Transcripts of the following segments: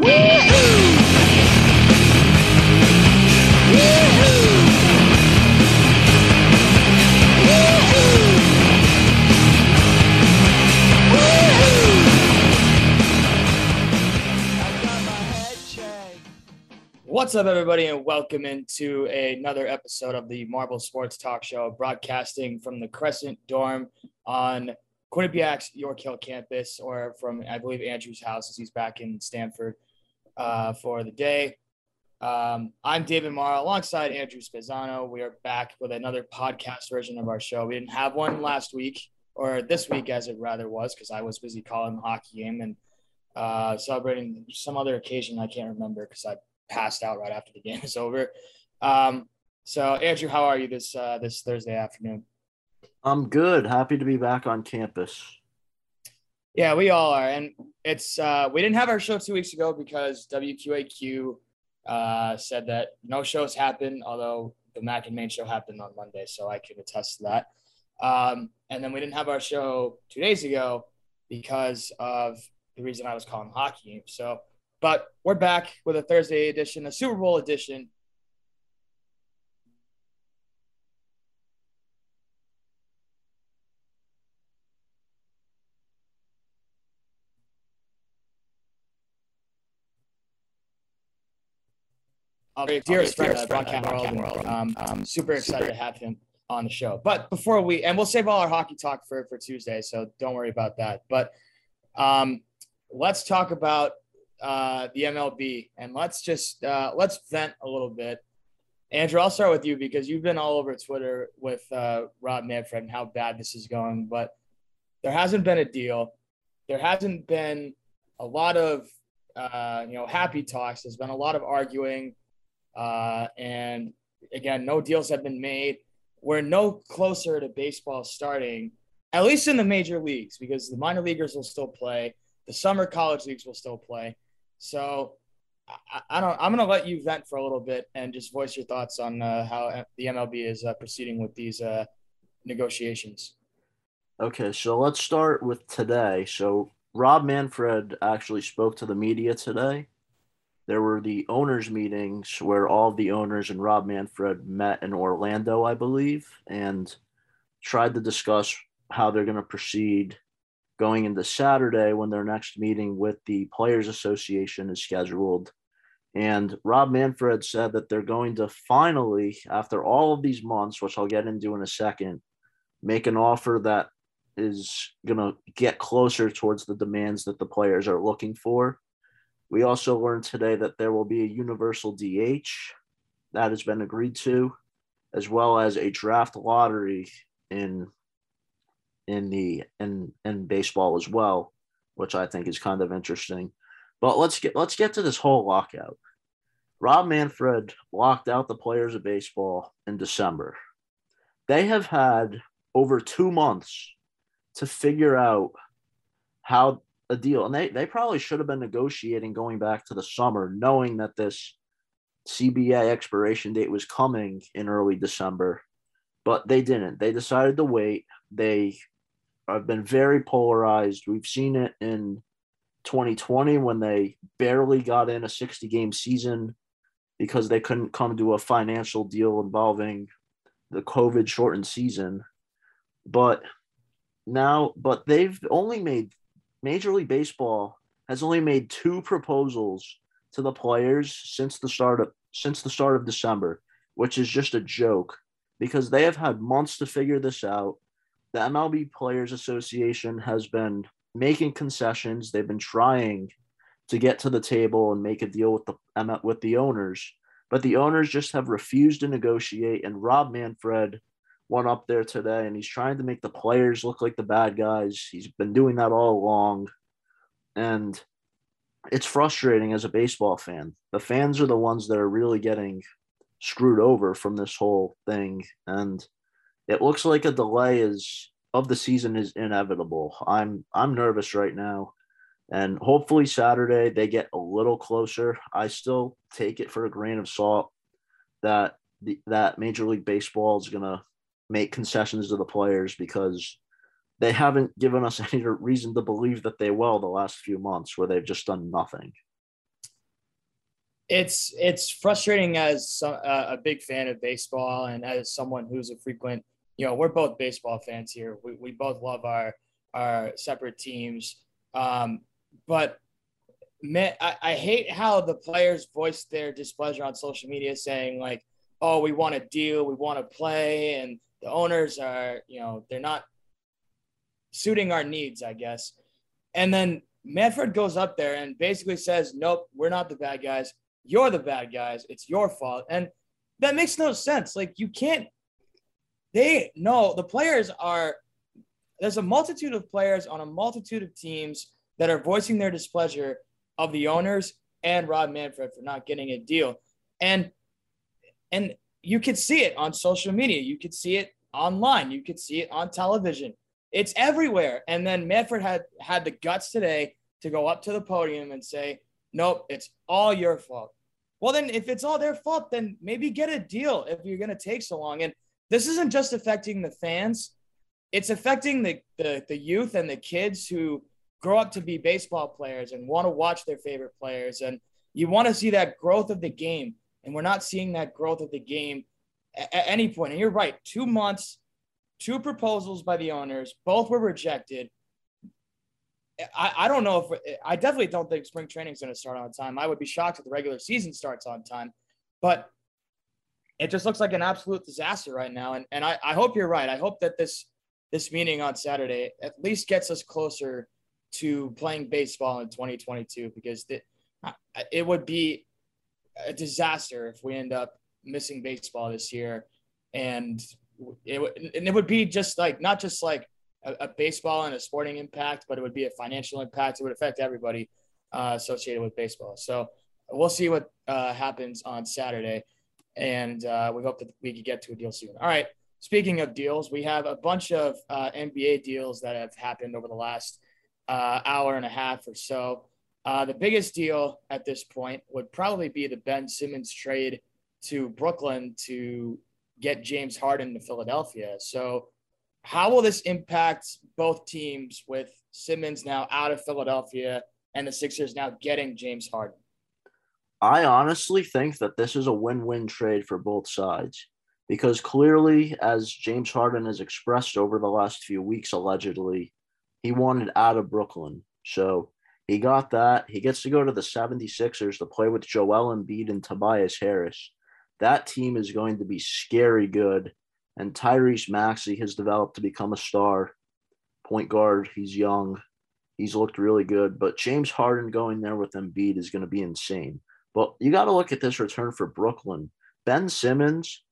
What's up, everybody, and welcome into another episode of the Marble Sports Talk Show, broadcasting from the Crescent Dorm on Quinnipiac's York Hill campus, or from, I believe, Andrew's house as he's back in Stamford uh, for the day. Um, I'm David Mara alongside Andrew Spezzano. We are back with another podcast version of our show. We didn't have one last week, or this week, as it rather was, because I was busy calling the hockey game and uh, celebrating some other occasion I can't remember because I passed out right after the game is over. Um, so, Andrew, how are you this uh, this Thursday afternoon? I'm good. Happy to be back on campus. Yeah, we all are, and it's uh, we didn't have our show two weeks ago because WQAQ uh, said that no shows happened, although the Mac and Main show happened on Monday, so I can attest to that. Um, and then we didn't have our show two days ago because of the reason I was calling hockey. So but we're back with a Thursday edition, a Super Bowl edition. Of dearest friend, Broadcast World. World. Um, um, super excited super. to have him on the show. But before we, and we'll save all our hockey talk for, for Tuesday, so don't worry about that. But um, let's talk about uh, the MLB, and let's just uh, let's vent a little bit. Andrew, I'll start with you because you've been all over Twitter with uh, Rob Manfred and how bad this is going. But there hasn't been a deal. There hasn't been a lot of uh, you know happy talks. There's been a lot of arguing, uh, and again, no deals have been made. We're no closer to baseball starting, at least in the major leagues, because the minor leaguers will still play. The summer college leagues will still play. So I, I don't. I'm going to let you vent for a little bit and just voice your thoughts on uh, how the MLB is uh, proceeding with these uh, negotiations. Okay, so let's start with today. So Rob Manfred actually spoke to the media today. There were the owners' meetings where all the owners and Rob Manfred met in Orlando, I believe, and tried to discuss how they're going to proceed going into Saturday when their next meeting with the Players Association is scheduled. And Rob Manfred said that they're going to finally, after all of these months, which I'll get into in a second, make an offer that is going to get closer towards the demands that the players are looking for. We also learned today that there will be a universal DH that has been agreed to, as well as a draft lottery in in the in in baseball as well, which I think is kind of interesting. But let's get let's get to this whole lockout. Rob Manfred locked out the players of baseball in December. They have had over two months to figure out how a deal, and they, they probably should have been negotiating going back to the summer, knowing that this CBA expiration date was coming in early December, but they didn't. They decided to wait. They have been very polarized. We've seen it in 2020 when they barely got in a 60 game season because they couldn't come to a financial deal involving the COVID shortened season. But now, but they've only made Major League Baseball has only made two proposals to the players since the start of since the start of December, which is just a joke because they have had months to figure this out the MLB Players Association has been making concessions. They've been trying to get to the table and make a deal with the with the owners, but the owners just have refused to negotiate. And Rob Manfred went up there today, and he's trying to make the players look like the bad guys. He's been doing that all along, and it's frustrating as a baseball fan. The fans are the ones that are really getting screwed over from this whole thing, and it looks like a delay is of the season is inevitable. I'm I'm nervous right now. And hopefully Saturday they get a little closer. I still take it for a grain of salt that the, that Major League Baseball is going to make concessions to the players because they haven't given us any reason to believe that they will the last few months where they've just done nothing. it's it's frustrating as uh, a big fan of baseball and as someone who's a frequent you know we're both baseball fans here. We, we both love our our separate teams. Um, but man, I, I hate how the players voice their displeasure on social media saying like oh we want a deal. We want to play. And the owners are you know they're not suiting our needs i guess and then manfred goes up there and basically says nope we're not the bad guys you're the bad guys. It's your fault. And that makes no sense. Like you can't they no, the players are there's a multitude of players on a multitude of teams that are voicing their displeasure of the owners and Rob Manfred for not getting a deal. And and you could see it on social media. You could see it online. You could see it on television. It's everywhere. And then Manfred had had the guts today to go up to the podium and say, nope, it's all your fault. Well, then if it's all their fault, then maybe get a deal if you're going to take so long. And this isn't just affecting the fans, it's affecting the, the, the youth and the kids who grow up to be baseball players and want to watch their favorite players. And you want to see that growth of the game. And we're not seeing that growth of the game at, at any point. And you're right, two months, two proposals by the owners, both were rejected. I, I don't know if I definitely don't think spring training is going to start on time. I would be shocked if the regular season starts on time, but it just looks like an absolute disaster right now. And and I, I hope you're right. I hope that this this meeting on Saturday at least gets us closer to playing baseball in 2022 because it, it would be a disaster if we end up missing baseball this year and it, and it would be just like not just like a, a, baseball and a sporting impact, but it would be a financial impact. It would affect everybody uh, associated with baseball. So we'll see what uh, happens on Saturday, and uh, we hope that we could get to a deal soon. All right. Speaking of deals, we have a bunch of uh, NBA deals that have happened over the last uh, hour and a half or so. Uh, the biggest deal at this point would probably be the Ben Simmons trade to Brooklyn to get James Harden to Philadelphia. So how will this impact both teams with Simmons now out of Philadelphia and the Sixers now getting James Harden? I honestly think that this is a win win trade for both sides because clearly, as James Harden has expressed over the last few weeks, allegedly, he wanted out of Brooklyn. So he got that. He gets to go to the 76ers to play with Joel Embiid and Tobias Harris. That team is going to be scary good. And Tyrese Maxey has developed to become a star. Point guard, he's young. He's looked really good. But James Harden going there with Embiid is going to be insane. But you got to look at this return for Brooklyn. Ben Simmons,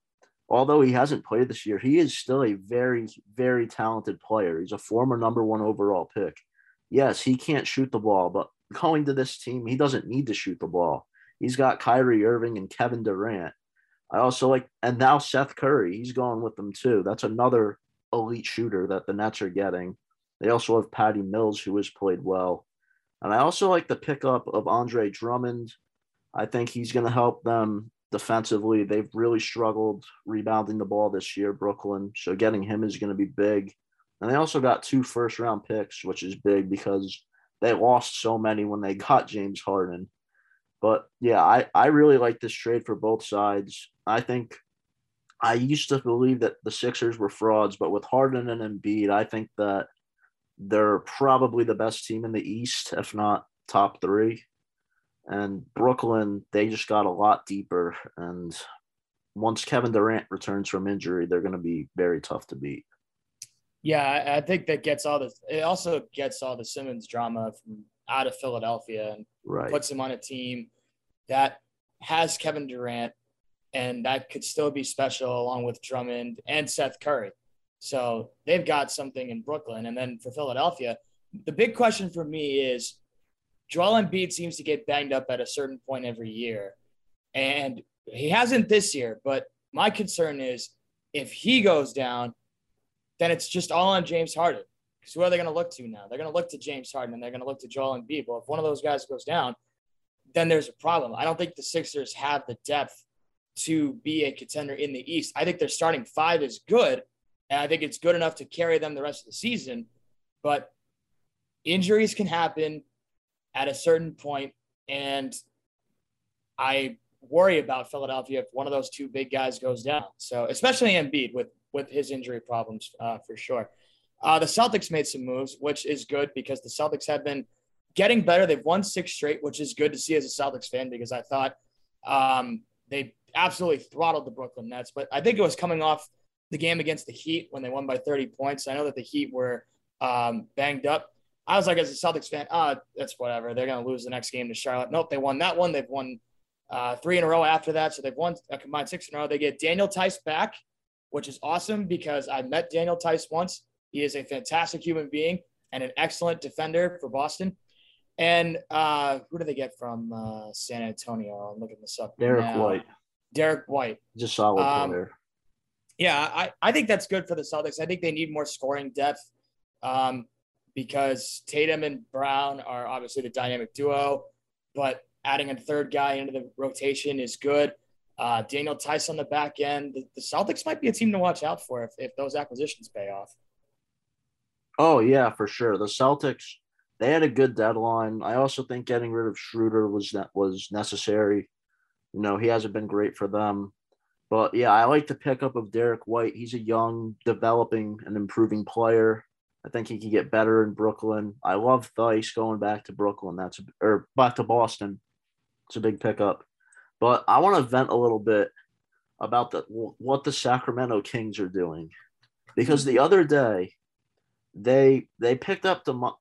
although he hasn't played this year, he is still a very, very talented player. He's a former number one overall pick. Yes, he can't shoot the ball, but going to this team, he doesn't need to shoot the ball. He's got Kyrie Irving and Kevin Durant. I also like, and now Seth Curry, he's going with them too. That's another elite shooter that the Nets are getting. They also have Patty Mills, who has played well. And I also like the pickup of Andre Drummond. I think he's going to help them defensively. They've really struggled rebounding the ball this year, Brooklyn. So getting him is going to be big. And they also got two first round picks, which is big because they lost so many when they got James Harden. But yeah, I, I really like this trade for both sides. I think I used to believe that the Sixers were frauds, but with Harden and Embiid, I think that they're probably the best team in the East, if not top three. And Brooklyn, they just got a lot deeper. And once Kevin Durant returns from injury, they're going to be very tough to beat. Yeah, I think that gets all this. It also gets all the Simmons drama from out of Philadelphia and right. puts him on a team that has Kevin Durant and that could still be special along with Drummond and Seth Curry. So they've got something in Brooklyn. And then for Philadelphia, the big question for me is Joel Embiid seems to get banged up at a certain point every year. And he hasn't this year, but my concern is if he goes down, then it's just all on James Harden. Because who are they going to look to now? They're going to look to James Harden and they're going to look to Joel Embiid. Well, if one of those guys goes down, then there's a problem. I don't think the Sixers have the depth to be a contender in the East. I think their starting five is good, and I think it's good enough to carry them the rest of the season. But injuries can happen at a certain point, and I worry about Philadelphia if one of those two big guys goes down. So especially Embiid with with his injury problems uh, for sure. Uh, the Celtics made some moves, which is good because the Celtics have been getting better. They've won six straight, which is good to see as a Celtics fan because I thought um, they absolutely throttled the Brooklyn Nets. But I think it was coming off the game against the Heat when they won by 30 points. I know that the Heat were um, banged up. I was like, as a Celtics fan, ah, oh, that's whatever. They're going to lose the next game to Charlotte. Nope, they won that one. They've won uh, three in a row after that. So they've won a combined six in a row. They get Daniel Theis back, which is awesome because I met Daniel Theis once. He is a fantastic human being and an excellent defender for Boston. And uh, who do they get from uh, San Antonio? I'm looking this up. Derek now. White. Derek White. Just solid um, player. Yeah, I, I think that's good for the Celtics. I think they need more scoring depth um, because Tatum and Brown are obviously the dynamic duo, but adding a third guy into the rotation is good. Uh, Daniel Theis on the back end. The, the, Celtics might be a team to watch out for if, if those acquisitions pay off. Oh, yeah, for sure. The Celtics, they had a good deadline. I also think getting rid of Schroeder was was necessary. You know, he hasn't been great for them. But yeah, I like the pickup of Derek White. He's a young, developing, and improving player. I think he can get better in Brooklyn. I love Theis going back to Brooklyn. That's a, or back to Boston. It's a big pickup. But I want to vent a little bit about the what the Sacramento Kings are doing, because the other day they they picked up the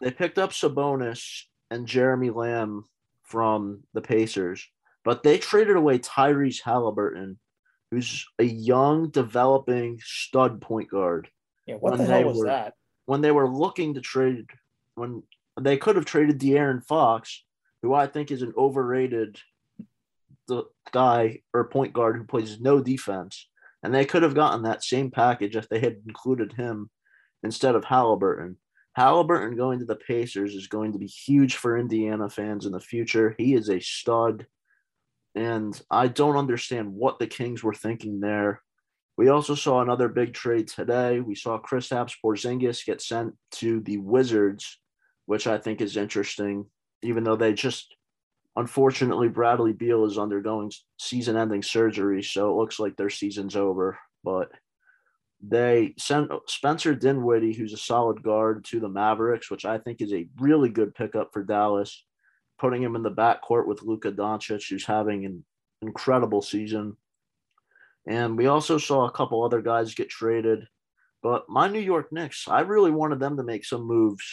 they picked up Sabonis and Jeremy Lamb from the Pacers, but they traded away Tyrese Halliburton, who's a young, developing stud point guard. Yeah, what the hell was were, that? When they were looking to trade, when they could have traded De'Aaron Fox, who I think is an overrated the guy or point guard who plays no defense, and they could have gotten that same package if they had included him instead of Halliburton. Halliburton going to the Pacers is going to be huge for Indiana fans in the future. He is a stud. And I don't understand what the Kings were thinking there. We also saw another big trade today. We saw Kristaps Porzingis get sent to the Wizards, which I think is interesting, even though they just unfortunately Bradley Beal is undergoing season-ending surgery, so it looks like their season's over. But they sent Spencer Dinwiddie, who's a solid guard, to the Mavericks, which I think is a really good pickup for Dallas, putting him in the backcourt with Luka Doncic, who's having an incredible season. And we also saw a couple other guys get traded. But my New York Knicks, I really wanted them to make some moves,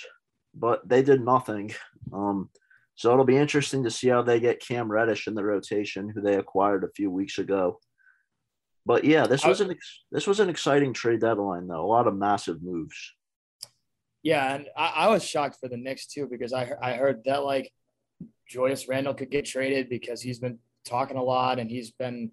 but they did nothing. Um, so it'll be interesting to see how they get Cam Reddish in the rotation, who they acquired a few weeks ago. But yeah, this was an this was an exciting trade deadline though. A lot of massive moves. Yeah, and I, I was shocked for the Knicks too because I I heard that like Julius Randle could get traded because he's been talking a lot and he's been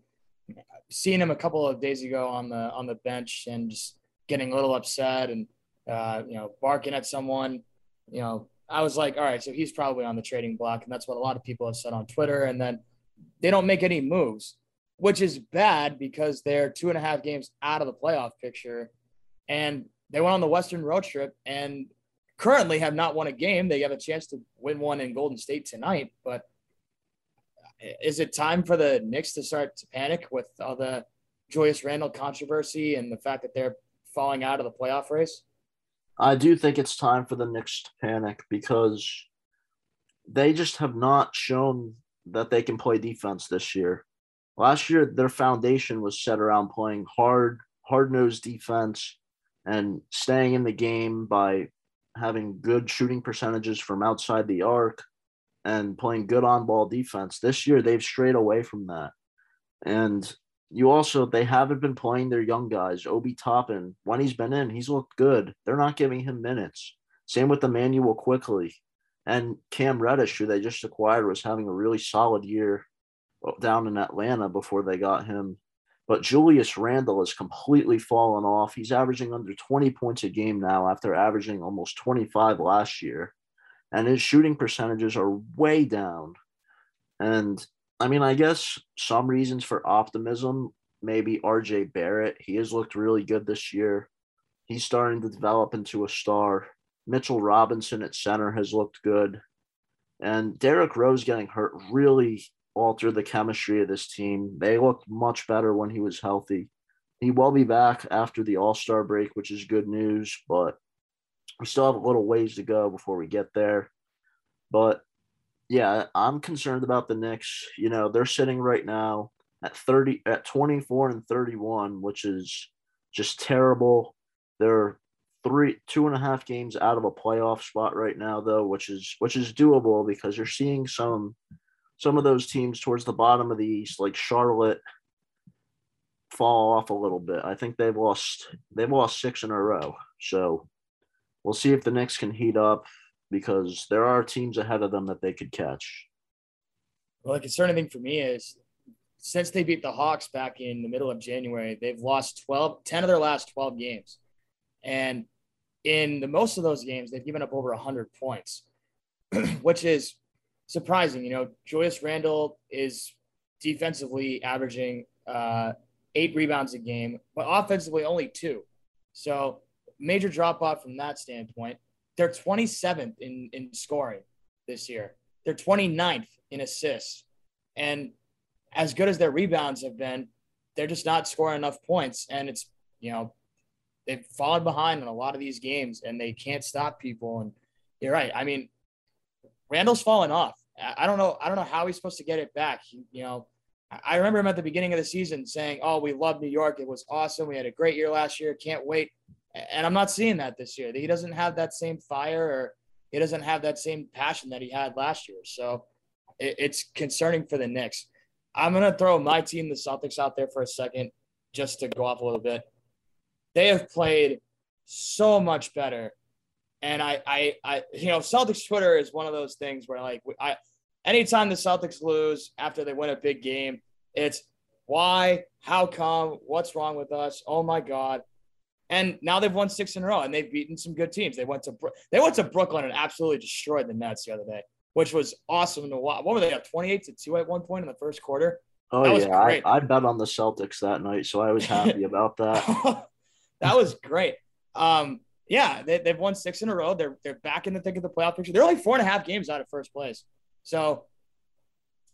seeing him a couple of days ago on the on the bench and just getting a little upset and uh, you know barking at someone. You know, I was like, all right, so he's probably on the trading block, and that's what a lot of people have said on Twitter. And then they don't make any moves which is bad because they're two and a half games out of the playoff picture. And they went on the Western road trip and currently have not won a game. They have a chance to win one in Golden State tonight. But is it time for the Knicks to start to panic with all the Julius Randle controversy and the fact that they're falling out of the playoff race? I do think it's time for the Knicks to panic because they just have not shown that they can play defense this year. Last year, their foundation was set around playing hard, hard nosed defense and staying in the game by having good shooting percentages from outside the arc and playing good on ball defense. This year, they've strayed away from that. And you also, they haven't been playing their young guys. Obi Toppin, when he's been in, he's looked good. They're not giving him minutes. Same with Immanuel Quickley. And Cam Reddish, who they just acquired, was having a really solid year down in Atlanta before they got him. But Julius Randle has completely fallen off. He's averaging under 20 points a game now after averaging almost 25 last year. And his shooting percentages are way down. And I mean, I guess some reasons for optimism maybe RJ Barrett. He has looked really good this year. He's starting to develop into a star. Mitchell Robinson at center has looked good. And Derrick Rose getting hurt really altered the chemistry of this team. They looked much better when he was healthy. He will be back after the All Star break, which is good news, but we still have a little ways to go before we get there. But yeah, I'm concerned about the Knicks. You know, they're sitting right now at 30 at 24 and 31, which is just terrible. They're three two and a half games out of a playoff spot right now though which is which is doable because you're seeing some some of those teams towards the bottom of the east like charlotte fall off a little bit i think they've lost they've lost six in a row so we'll see if the Knicks can heat up because there are teams ahead of them that they could catch well the concerning thing for me is since they beat the hawks back in the middle of january they've lost 12 10 of their last 12 games and in the most of those games, they've given up over 100 points, which is surprising. You know, Julius Randle is defensively averaging uh, eight rebounds a game, but offensively only two. So major drop off from that standpoint. They're 27th in, in scoring this year. They're 29th in assists. And as good as their rebounds have been, they're just not scoring enough points. And it's, you know, they've fallen behind in a lot of these games and they can't stop people. And you're right. I mean, Randle's fallen off. I don't know. I don't know how he's supposed to get it back. He, you know, I remember him at the beginning of the season saying, "Oh, we love New York. It was awesome. We had a great year last year. Can't wait." And I'm not seeing that this year. He doesn't have that same fire, or he doesn't have that same passion that he had last year. So it's concerning for the Knicks. I'm gonna throw my team, the Celtics, out there for a second, just to go off a little bit they have played so much better. And I, I, I, you know, Celtics Twitter is one of those things where like I, anytime the Celtics lose after they win a big game, it's why, how come, what's wrong with us? Oh my God. And now they've won six in a row and they've beaten some good teams. They went to they went to Brooklyn and absolutely destroyed the Nets the other day, which was awesome to watch. What were they up 28 to 2 at one point in the first quarter? Oh yeah, I, I bet on the Celtics that night, so I was happy about that. that was great. Um, yeah, they, they've won six in a row. They're they're back in the thick of the playoff picture. They're only four and a half games out of first place. So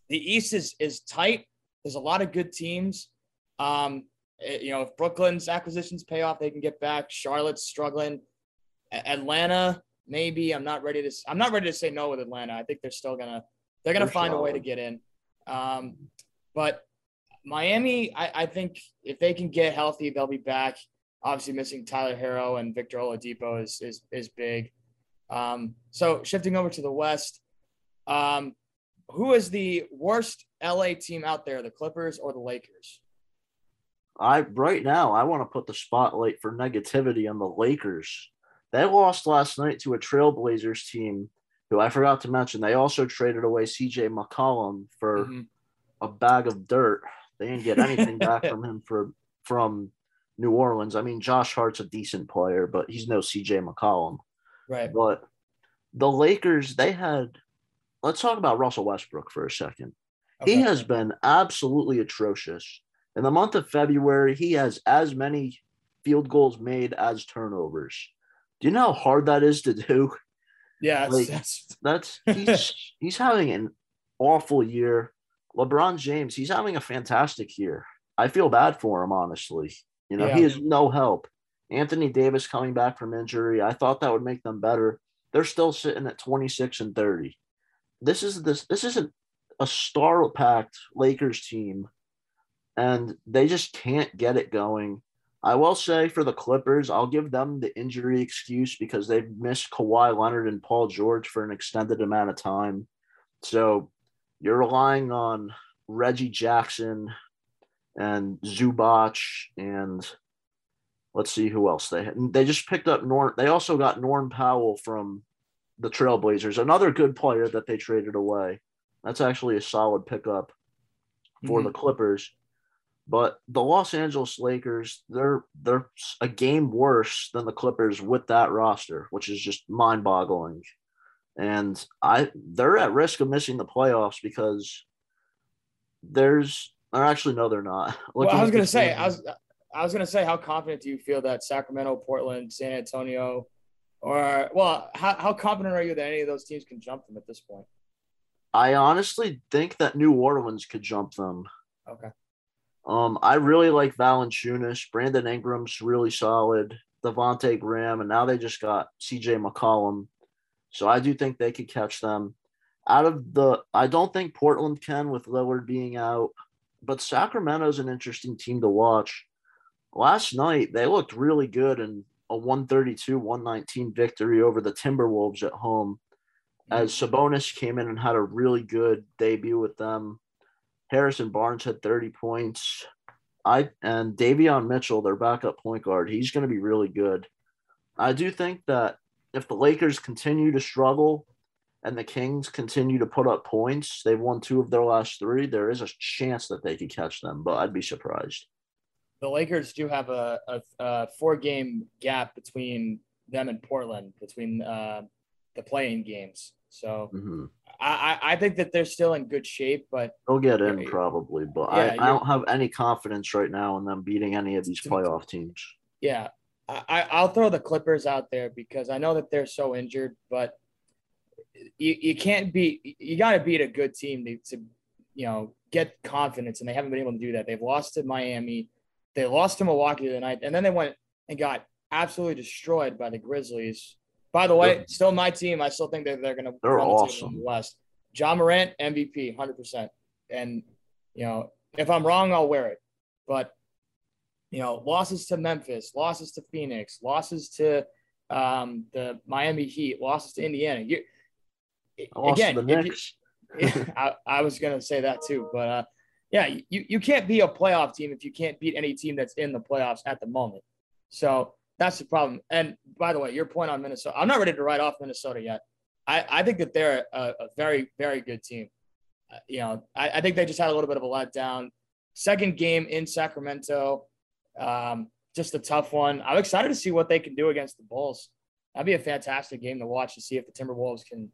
the East is is tight. There's a lot of good teams. Um, you know, if Brooklyn's acquisitions pay off, they can get back. Charlotte's struggling. Atlanta, maybe. I'm not ready to. I'm not ready to say no with Atlanta. I think they're still gonna. They're gonna find a way to get in. Um, but Miami, I, I think if they can get healthy, they'll be back. Obviously, missing Tyler Herro and Victor Oladipo is is is big. Um, so shifting over to the West, um, who is the worst LA team out there, the Clippers or the Lakers? I right now I want to put the spotlight for negativity on the Lakers. They lost last night to a Trailblazers team who I forgot to mention. They also traded away CJ McCollum for mm-hmm. a bag of dirt. They didn't get anything back from him for from New Orleans. I mean, Josh Hart's a decent player, but he's no CJ McCollum. Right. But the Lakers, they had, let's talk about Russell Westbrook for a second. Okay. He has been absolutely atrocious. In the month of February, he has as many field goals made as turnovers. Do you know how hard that is to do? Yeah, like, that's, that's he's he's having an awful year. LeBron James, he's having a fantastic year. I feel bad for him, honestly. You know, yeah. he has no help. Anthony Davis coming back from injury, I thought that would make them better. They're still sitting at 26 and 30. This is this this isn't a star packed Lakers team, and they just can't get it going. I will say for the Clippers, I'll give them the injury excuse because they've missed Kawhi Leonard and Paul George for an extended amount of time. So you're relying on Reggie Jackson, and Zubac and let's see who else they had. They just picked up Norm. They also got Norm Powell from the Trailblazers, another good player that they traded away. That's actually a solid pickup for mm-hmm. the Clippers. But the Los Angeles Lakers, they're they're a game worse than the Clippers with that roster, which is just mind-boggling. And I they're at risk of missing the playoffs because there's or actually, no, they're not. well, I was going to say, I was, I was going to say, how confident do you feel that Sacramento, Portland, San Antonio, or well, how, how confident are you that any of those teams can jump them at this point? I honestly think that New Orleans could jump them. Okay. Um, I really like Valanciunas. Brandon Ingram's really solid. Devonte Graham, and now they just got CJ McCollum. So I do think they could catch them. Out of the, I don't think Portland can with Lillard being out, but Sacramento's an interesting team to watch. Last night they looked really good in a 132 119 victory over the Timberwolves at home as Sabonis came in and had a really good debut with them. Harrison Barnes had 30 points. I and Davion Mitchell, their backup point guard, he's going to be really good. I do think that if the Lakers continue to struggle and the Kings continue to put up points, they've won two of their last three. There is a chance that they could catch them, but I'd be surprised. The Lakers do have a, a, a four game gap between them and Portland between uh, the playing games. So mm-hmm. I, I think that they're still in good shape, but they'll get in probably. But yeah, I, I don't have any confidence right now in them beating any of these playoff teams. Yeah, I, I'll throw the Clippers out there because I know that they're so injured, but you, you can't beat you got to beat a good team to, to you know get confidence, and they haven't been able to do that. They've lost to Miami, they lost to Milwaukee tonight, and then they went and got absolutely destroyed by the Grizzlies. By the way, still my team. I still think that they're going to they're awesome. The West. Ja Morant MVP, hundred percent. And you know, if I'm wrong, I'll wear it. But you know, losses to Memphis, losses to Phoenix, losses to um, the Miami Heat, losses to Indiana. You, again, you, I, I, was going to say that too, but uh, yeah, you, you can't be a playoff team if you can't beat any team that's in the playoffs at the moment. So that's the problem. And by the way, your point on Minnesota, I'm not ready to write off Minnesota yet. I, I think that they're a, a very, very good team. Uh, you know, I, I think they just had a little bit of a letdown. Second game in Sacramento, um, just a tough one. I'm excited to see what they can do against the Bulls. That'd be a fantastic game to watch to see if the Timberwolves can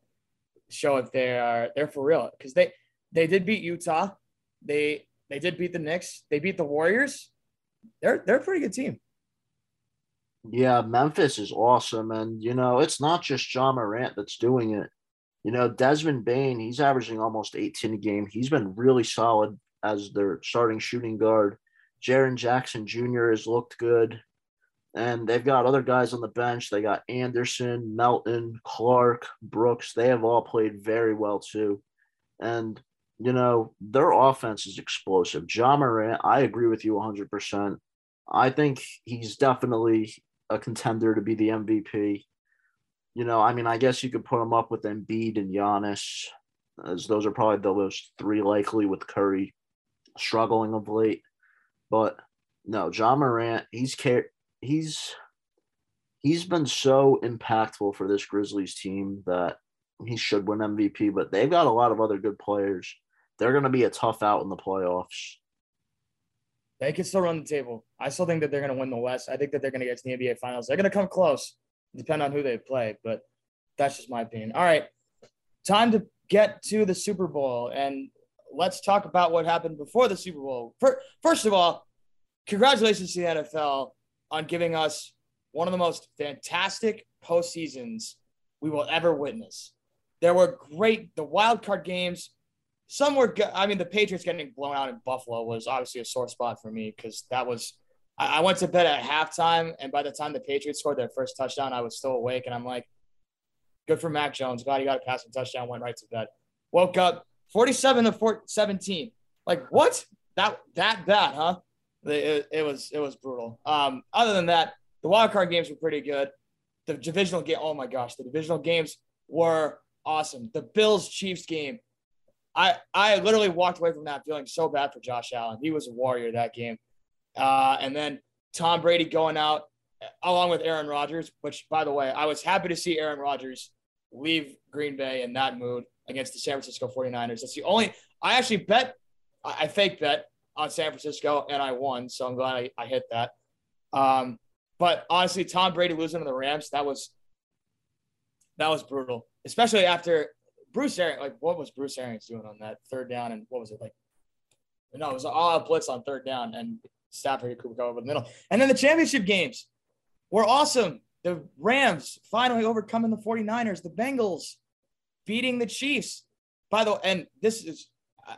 show if they are they're for real because they they did beat Utah, they they did beat the Knicks, they beat the Warriors. They're they're a pretty good team. Yeah, Memphis is awesome, and you know it's not just Ja Morant that's doing it. You know Desmond Bane, he's averaging almost 18 a game. He's been really solid as their starting shooting guard. Jaren Jackson Jr. has looked good. And they've got other guys on the bench. They got Anderson, Melton, Clark, Brooks. They have all played very well too. And, you know, their offense is explosive. Ja Morant, I agree with you 100%. I think he's definitely a contender to be the MVP. You know, I mean, I guess you could put him up with Embiid and Giannis, as those are probably the most three likely with Curry struggling of late. But no, Ja Morant, he's care he's he's been so impactful for this Grizzlies team that he should win MVP, but they've got a lot of other good players. They're going to be a tough out in the playoffs. They can still run the table. I still think that they're going to win the West. I think that they're going to get to the NBA Finals. They're going to come close, depend on who they play, but that's just my opinion. All right, time to get to the Super Bowl, and let's talk about what happened before the Super Bowl. First of all, congratulations to the NFL on giving us one of the most fantastic postseasons we will ever witness. There were great the wild card games. Some were good. I mean, the Patriots getting blown out in Buffalo was obviously a sore spot for me because that was. I, I went to bed at halftime, and by the time the Patriots scored their first touchdown, I was still awake, and I'm like, "Good for Mac Jones. Glad he got a passing touchdown." Went right to bed. Woke up 47 to 17. Like what? That that bad, huh? It, it was it was brutal. Um, other than that, the wild card games were pretty good. The divisional game, oh my gosh, the divisional games were awesome. The Bills Chiefs game, I I literally walked away from that feeling so bad for Josh Allen. He was a warrior that game. Uh, and then Tom Brady going out along with Aaron Rodgers, which by the way, I was happy to see Aaron Rodgers leave Green Bay in that mood against the San Francisco 49ers. That's the only I actually bet I, I fake bet on San Francisco, and I won. So I'm glad I, I hit that. Um, but honestly, Tom Brady losing to the Rams, that was that was brutal, especially after Bruce Arians. Like, what was Bruce Arians doing on that third down? And what was it like? No, it was all out blitz on third down, and Stafford Cooper Kupp over the middle. And then the championship games were awesome. The Rams finally overcoming the 49ers, the Bengals beating the Chiefs. by the way, and this is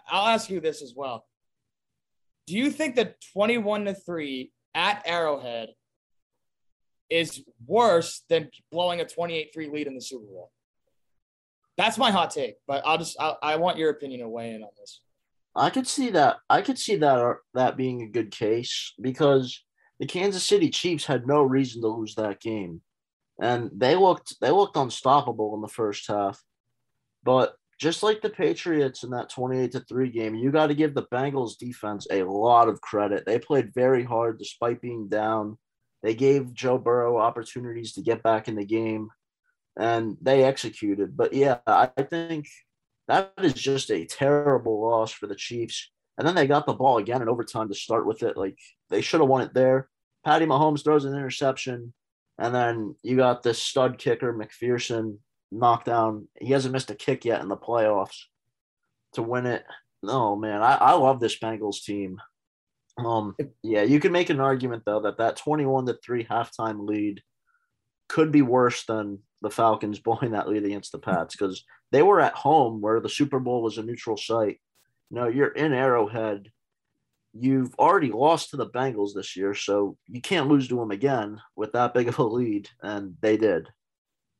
I'll ask you this as well. Do you think that 21 to 3 at Arrowhead is worse than blowing a 28-3 lead in the Super Bowl? That's my hot take, but I'll just I, I want your opinion to weigh in on this. I could see that. I could see that uh, that being a good case because the Kansas City Chiefs had no reason to lose that game, and they looked they looked unstoppable in the first half. But just like the Patriots in that twenty-eight to three game, you got to give the Bengals defense a lot of credit. They played very hard despite being down. They gave Joe Burrow opportunities to get back in the game, and they executed. But yeah, I think that is just a terrible loss for the Chiefs. And then they got the ball again in overtime to start with it. Like they should have won it there. Patty Mahomes throws an interception. And then you got this stud kicker, McPherson, knocked down. He hasn't missed a kick yet in the playoffs to win it. No, man, I, I love this Bengals team. Um, yeah, you can make an argument though that that twenty-one to three halftime lead could be worse than the Falcons blowing that lead against the Pats because they were at home where the Super Bowl was a neutral site. No, you're in Arrowhead. You've already lost to the Bengals this year, so you can't lose to them again with that big of a lead, and they did.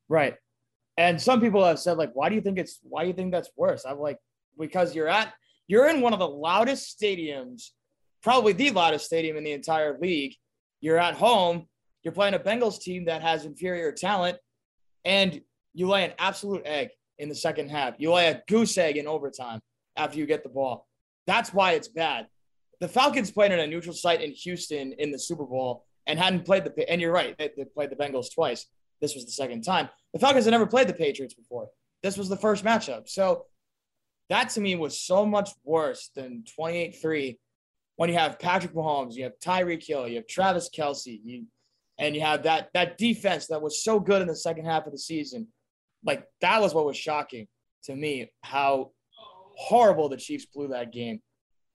Right. And some people have said, like, why do you think it's why do you think that's worse? I'm like, because you're at you're in one of the loudest stadiums, probably the loudest stadium in the entire league. You're at home, you're playing a Bengals team that has inferior talent, and you lay an absolute egg in the second half. You lay a goose egg in overtime after you get the ball. That's why it's bad. The Falcons played in a neutral site in Houston in the Super Bowl and hadn't played the and you're right, they, they played the Bengals twice. This was the second time. The Falcons had never played the Patriots before. This was the first matchup. So that to me was so much worse than 28-3 when you have Patrick Mahomes, you have Tyreek Hill, you have Travis Kelce, you and you have that that defense that was so good in the second half of the season. Like that was what was shocking to me how horrible the Chiefs blew that game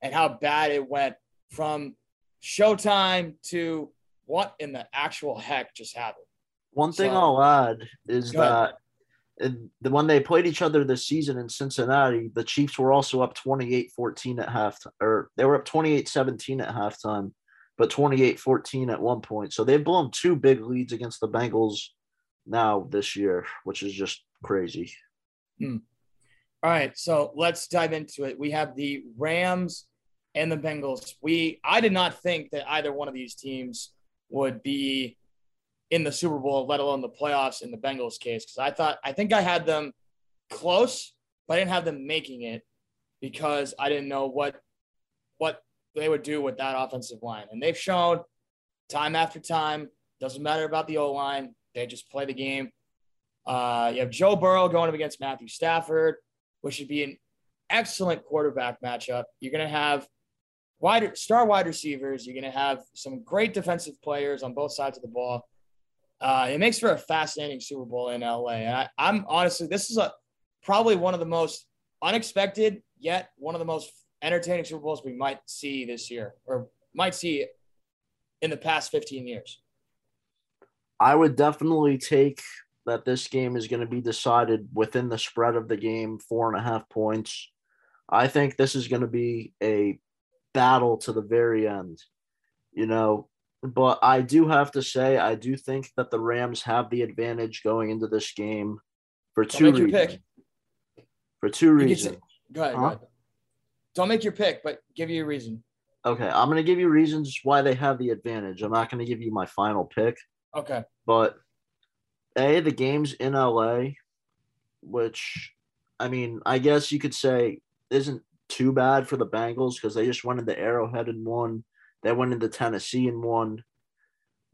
and how bad it went from showtime to what in the actual heck just happened. One thing so, I'll add is that the when they played each other this season in Cincinnati, the Chiefs were also up 28-14 at halftime, or they were up 28-17 at halftime, but 28-14 at one point. So they've blown two big leads against the Bengals now this year, which is just crazy. Hmm. All right, so let's dive into it. We have the Rams and the Bengals. We I did not think that either one of these teams would be in the Super Bowl, let alone the playoffs in the Bengals case, because I thought I think I had them close, but I didn't have them making it because I didn't know what what they would do with that offensive line. And they've shown time after time, doesn't matter about the O line, they just play the game. Uh, you have Joe Burrow going up against Matthew Stafford, which should be an excellent quarterback matchup. You're going to have wide star wide receivers. You're going to have some great defensive players on both sides of the ball. Uh, it makes for a fascinating Super Bowl in LA. And I, I'm honestly, this is a probably one of the most unexpected yet one of the most entertaining Super Bowls we might see this year or might see in the past 15 years. I would definitely take that this game is going to be decided within the spread of the game, four and a half points. I think this is going to be a battle to the very end, you know. But I do have to say, I do think that the Rams have the advantage going into this game for two reasons. For two reasons. Go ahead, huh? go ahead. Don't make your pick, but give you a reason. Okay, I'm going to give you reasons why they have the advantage. I'm not going to give you my final pick. Okay. But a the game's in LA, which I mean, I guess you could say isn't too bad for the Bengals because they just went into Arrowhead and won. They went into Tennessee and won.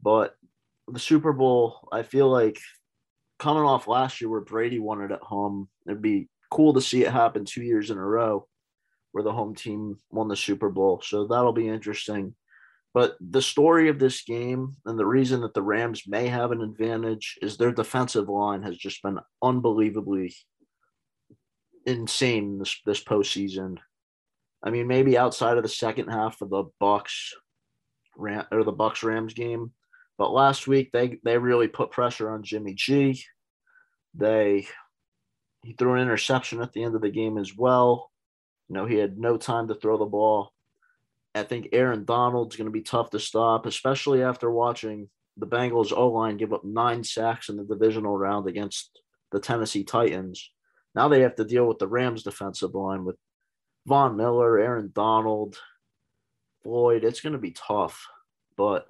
But the Super Bowl, I feel like coming off last year where Brady won it at home, it'd be cool to see it happen two years in a row where the home team won the Super Bowl. So that'll be interesting. But the story of this game and the reason that the Rams may have an advantage is their defensive line has just been unbelievably insane this this postseason. I mean, maybe outside of the second half of the Bucks Ram or the Bucks Rams game, but last week they they really put pressure on Jimmy G. They he threw an interception at the end of the game as well. You know, he had no time to throw the ball. I think Aaron Donald's going to be tough to stop, especially after watching the Bengals O line give up nine sacks in the divisional round against the Tennessee Titans. Now they have to deal with the Rams defensive line with Von Miller, Aaron Donald, Floyd. It's going to be tough, but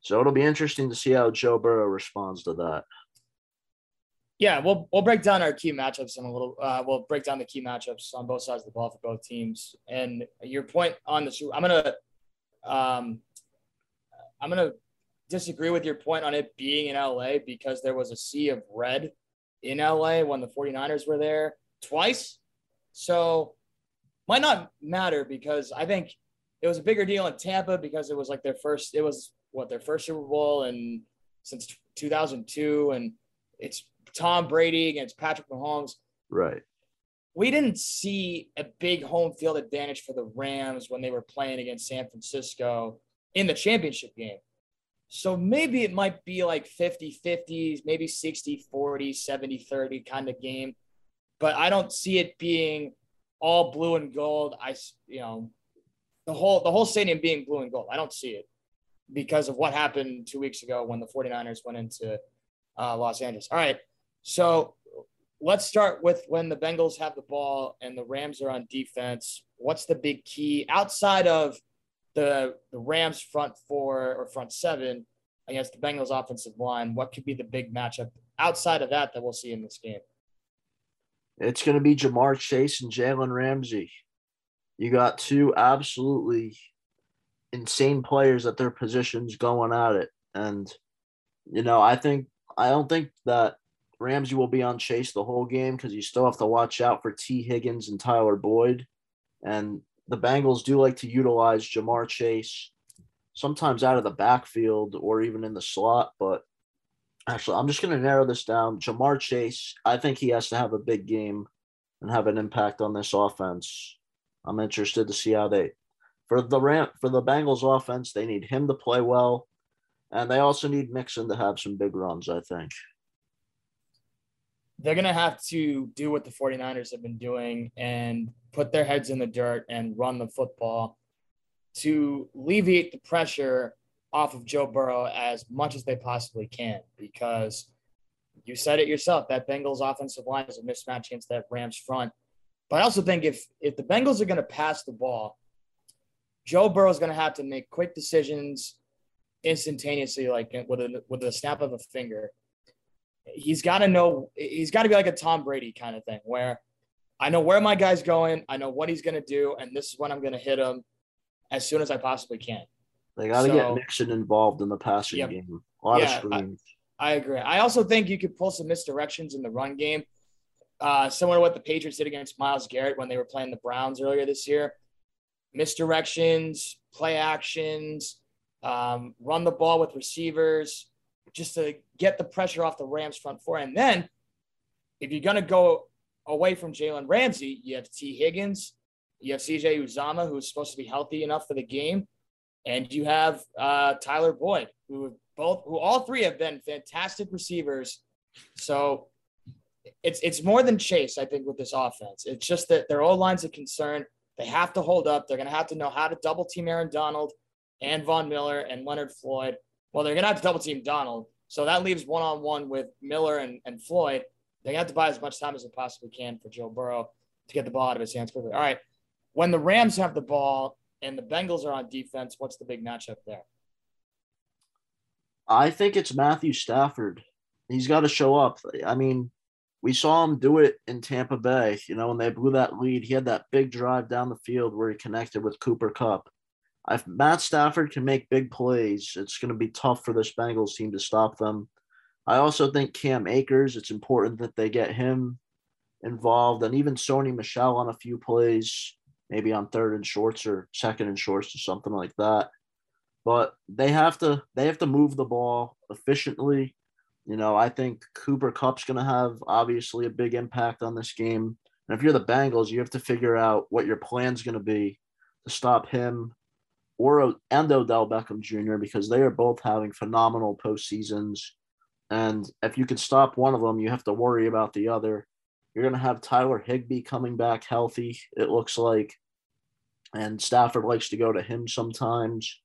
so it'll be interesting to see how Joe Burrow responds to that. Yeah, we'll we'll break down our key matchups in a little. Uh, we'll break down the key matchups on both sides of the ball for both teams. And your point on the I'm gonna, um, I'm gonna disagree with your point on it being in LA because there was a sea of red in LA when the 49ers were there twice. So might not matter because I think it was a bigger deal in Tampa because it was like their first. It was what their first Super Bowl and since 2002, and it's Tom Brady against Patrick Mahomes. Right. We didn't see a big home field advantage for the Rams when they were playing against San Francisco in the championship game. So maybe it might be like 50 50, maybe 60 40, 70 30 kind of game. But I don't see it being all blue and gold. I, you know, the whole the whole stadium being blue and gold. I don't see it because of what happened two weeks ago when the 49ers went into uh, Los Angeles. All right. So let's start with when the Bengals have the ball and the Rams are on defense. What's the big key outside of the the Rams front four or front seven against the Bengals offensive line? What could be the big matchup outside of that that we'll see in this game? It's going to be Ja'Marr Chase and Jalen Ramsey. You got two absolutely insane players at their positions going at it. And, you know, I think, I don't think that Ramsey will be on Chase the whole game because you still have to watch out for Tee Higgins and Tyler Boyd. And the Bengals do like to utilize Ja'Marr Chase sometimes out of the backfield or even in the slot. But actually, I'm just going to narrow this down. Ja'Marr Chase, I think he has to have a big game and have an impact on this offense. I'm interested to see how they for the ramp for the Bengals offense, they need him to play well. And they also need Mixon to have some big runs, I think they're going to have to do what the 49ers have been doing and put their heads in the dirt and run the football to alleviate the pressure off of Joe Burrow as much as they possibly can because you said it yourself that Bengals offensive line is a mismatch against that Rams front. But I also think if if the Bengals are going to pass the ball, Joe Burrow is going to have to make quick decisions instantaneously, like with a with a snap of a finger he's got to know he's got to be like a Tom Brady kind of thing where I know where my guy's going, I know what he's going to do, and this is when I'm going to hit him as soon as I possibly can. They got to so, get Mixon involved in the passing game. A lot yeah, of screens. I, I, agree. I also think you could pull some misdirections in the run game, uh, similar to what the Patriots did against Myles Garrett when they were playing the Browns earlier this year. Misdirections, play actions, um, run the ball with receivers just to get the pressure off the Rams front four. And then if you're going to go away from Jalen Ramsey, you have Tee Higgins, you have CJ Uzomah, who's supposed to be healthy enough for the game, and you have uh, Tyler Boyd, who both, who all three have been fantastic receivers. So it's it's more than Chase, I think, with this offense. It's just that their all lines of concern. They have to hold up. They're going to have to know how to double team Aaron Donald and Von Miller and Leonard Floyd. Well, they're going to have to double team Donald. So that leaves one on one with Miller and, and Floyd. They have to buy as much time as they possibly can for Joe Burrow to get the ball out of his hands quickly. All right. When the Rams have the ball and the Bengals are on defense, what's the big matchup there? I think it's Matthew Stafford. He's got to show up. I mean, we saw him do it in Tampa Bay. You know, when they blew that lead, he had that big drive down the field where he connected with Cooper Kupp if Matt Stafford can make big plays, it's going to be tough for this Bengals team to stop them. I also think Cam Akers, it's important that they get him involved and even Sony Michel on a few plays, maybe on third and shorts or second and shorts or something like that. But they have to they have to move the ball efficiently. You know, I think Cooper Kupp's going to have obviously a big impact on this game. And if you're the Bengals, you have to figure out what your plan's going to be to stop him or and Odell Beckham Jr. because they are both having phenomenal postseasons. And if you can stop one of them, you have to worry about the other. You're going to have Tyler Higbee coming back healthy, it looks like. And Stafford likes to go to him sometimes.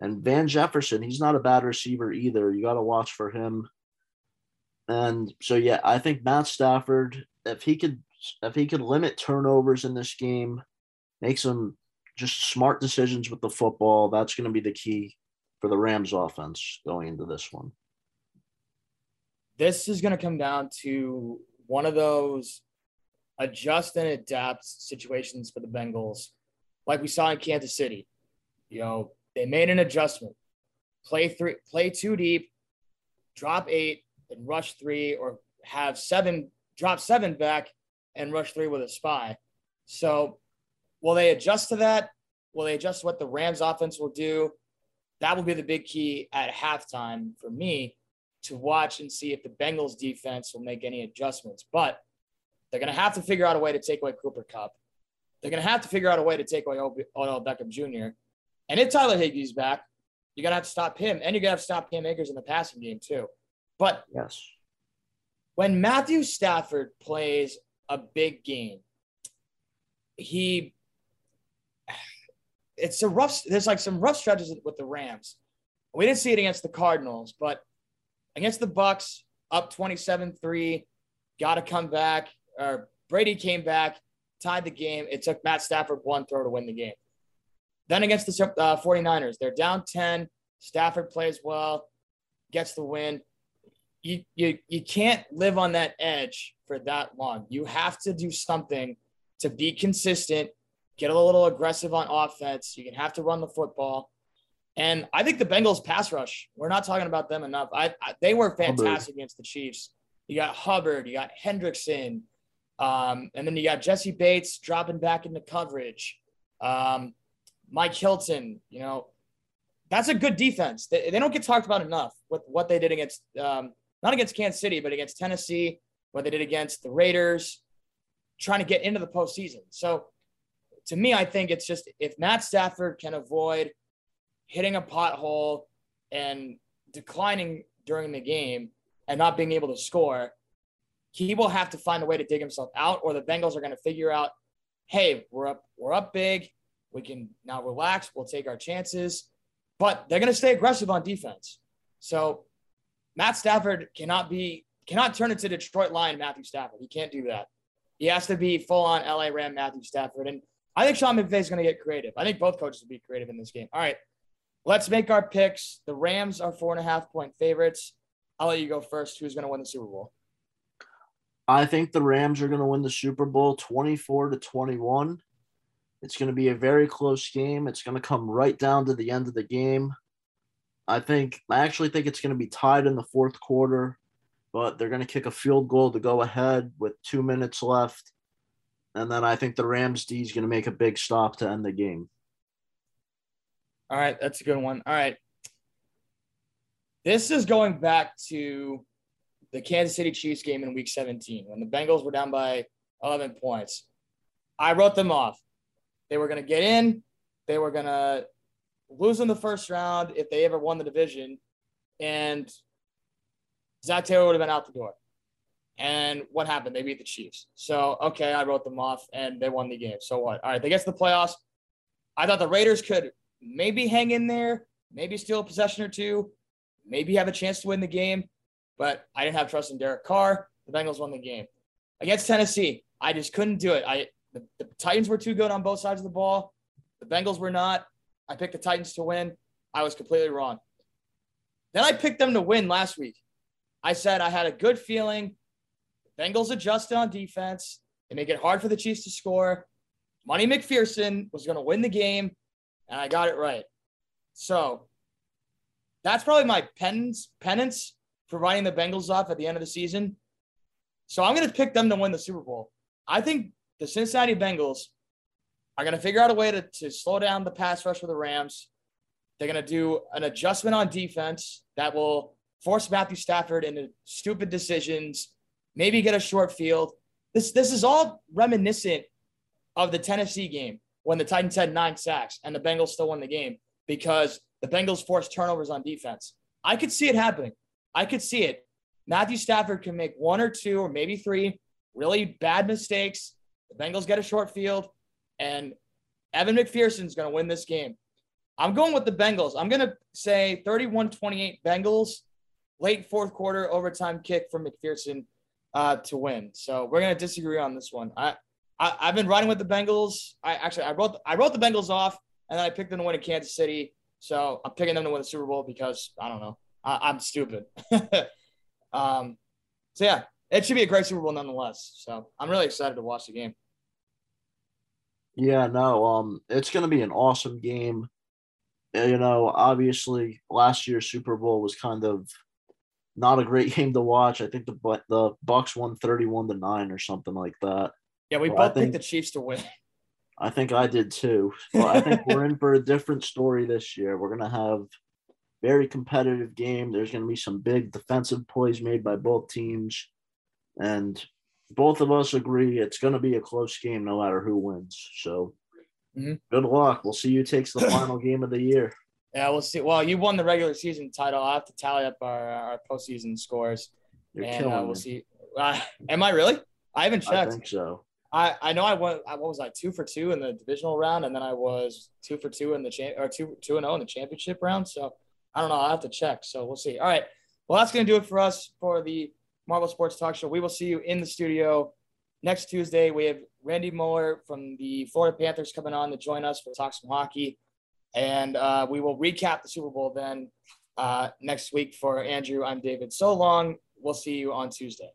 And Van Jefferson, he's not a bad receiver either. You got to watch for him. And so yeah, I think Matt Stafford, if he could if he could limit turnovers in this game, make some just smart decisions with the football, that's going to be the key for the Rams offense going into this one. This is going to come down to one of those adjust and adapt situations for the Bengals, like we saw in Kansas City. You know, they made an adjustment. Play three, play two deep, drop eight, and rush three, or have seven, drop seven back and rush three with a spy. So will they adjust to that? Will they adjust what the Rams offense will do? That will be the big key at halftime for me to watch and see if the Bengals defense will make any adjustments. But they're going to have to figure out a way to take away Cooper Kupp. They're going to have to figure out a way to take away Odell Beckham Jr. And if Tyler Higbee's back, you're going to have to stop him, and you're going to have to stop Cam Akers in the passing game too. But yes, when Matthew Stafford plays a big game, he it's a rough. There's like some rough stretches with the Rams. We didn't see it against the Cardinals, but against the Bucs, up 27-3, got to come back. Or Brady came back, tied the game. It took Matt Stafford one throw to win the game. Then against the uh, 49ers, they're down 10. Stafford plays well, gets the win. You, you, you can't live on that edge for that long. You have to do something to be consistent, get a little aggressive on offense. You can have to run the football. And I think the Bengals pass rush, we're not talking about them enough. I, I they were fantastic Hubbard. against the Chiefs. You got Hubbard, you got Hendrickson, um, and then you got Jessie Bates dropping back into coverage. Um, Mike Hilton, you know, that's a good defense. They, they don't get talked about enough with what they did against, um, not against Kansas City, but against Tennessee, what they did against the Raiders, trying to get into the postseason. So to me, I think it's just if Matt Stafford can avoid hitting a pothole and declining during the game and not being able to score, he will have to find a way to dig himself out, or the Bengals are going to figure out, hey, we're up, we're up big. We can now relax. We'll take our chances, but they're going to stay aggressive on defense. So Matt Stafford cannot be cannot turn into Detroit Lion Matthew Stafford. He can't do that. He has to be full on LA Ram Matthew Stafford. And I think Sean McVay is going to get creative. I think both coaches will be creative in this game. All right, let's make our picks. The Rams are four and a half point favorites. I'll let you go first. Who's going to win the Super Bowl? I think the Rams are going to win the Super Bowl 24 to 21. It's going to be a very close game. It's going to come right down to the end of the game. I think I actually think it's going to be tied in the fourth quarter, but they're going to kick a field goal to go ahead with 2 minutes left. And then I think the Rams D is going to make a big stop to end the game. All right, that's a good one. All right. This is going back to the Kansas City Chiefs game in week 17 when the Bengals were down by 11 points. I wrote them off. They were going to get in, they were going to lose in the first round if they ever won the division, and Zac Taylor would have been out the door. And what happened? They beat the Chiefs. So, okay, I wrote them off and they won the game. So what? All right, they get to the playoffs. I thought the Raiders could maybe hang in there, maybe steal a possession or two, maybe have a chance to win the game, but I didn't have trust in Derek Carr. The Bengals won the game. Against Tennessee, I just couldn't do it. I the, the Titans were too good on both sides of the ball. The Bengals were not. I picked the Titans to win. I was completely wrong. Then I picked them to win last week. I said I had a good feeling. Bengals adjusted on defense. They make it hard for the Chiefs to score. Money McPherson was going to win the game, and I got it right. So that's probably my penance, penance for writing the Bengals off at the end of the season. So I'm going to pick them to win the Super Bowl. I think the Cincinnati Bengals are going to figure out a way to, to slow down the pass rush for the Rams. They're going to do an adjustment on defense that will force Matthew Stafford into stupid decisions, maybe get a short field. This, this is all reminiscent of the Tennessee game when the Titans had nine sacks and the Bengals still won the game because the Bengals forced turnovers on defense. I could see it happening. I could see it. Matthew Stafford can make one or two or maybe three really bad mistakes. The Bengals get a short field, and Evan McPherson's going to win this game. I'm going with the Bengals. I'm going to say 31 28 Bengals, late fourth quarter overtime kick from McPherson uh, to win. So we're to disagree on this one. I, I, have been riding with the Bengals. I actually I wrote I wrote the Bengals off, and then I picked them to win in Kansas City. So I'm picking them to win the Super Bowl because I don't know. I, am stupid. um, so yeah, it should be a great Super Bowl nonetheless. So I'm really excited to watch the game. Yeah, no, um, it's to be an awesome game. You know, obviously, last year's Super Bowl was kind of not a great game to watch. I think the the Bucs won thirty-one to nine or something like that. Yeah, we both think, picked the Chiefs to win. I think I did too. But I think we're in for a different story this year. We're gonna have very competitive game. There's gonna be some big defensive plays made by both teams, and both of us agree it's going to be a close game no matter who wins. So mm-hmm. good luck. We'll see who takes the final game of the year. Yeah, we'll see. Well, you won the regular season title. i have to tally up our, our postseason scores. You're and uh, we'll me. see. Uh, am I really? I haven't checked. I think so. I, I know I went. I, what was I two for two in the divisional round, and then I was two for two in the champ or two two and zero oh in the championship round. So I don't know. I'll have to check. So we'll see. All right. Well, that's gonna do it for us for the Marvel Sports Talk Show. We will see you in the studio next Tuesday. We have Randy Moller from the Florida Panthers coming on to join us. We'll talk some hockey. And uh, we will recap the Super Bowl then uh, next week for Andrew. I'm David. So long. We'll see you on Tuesday.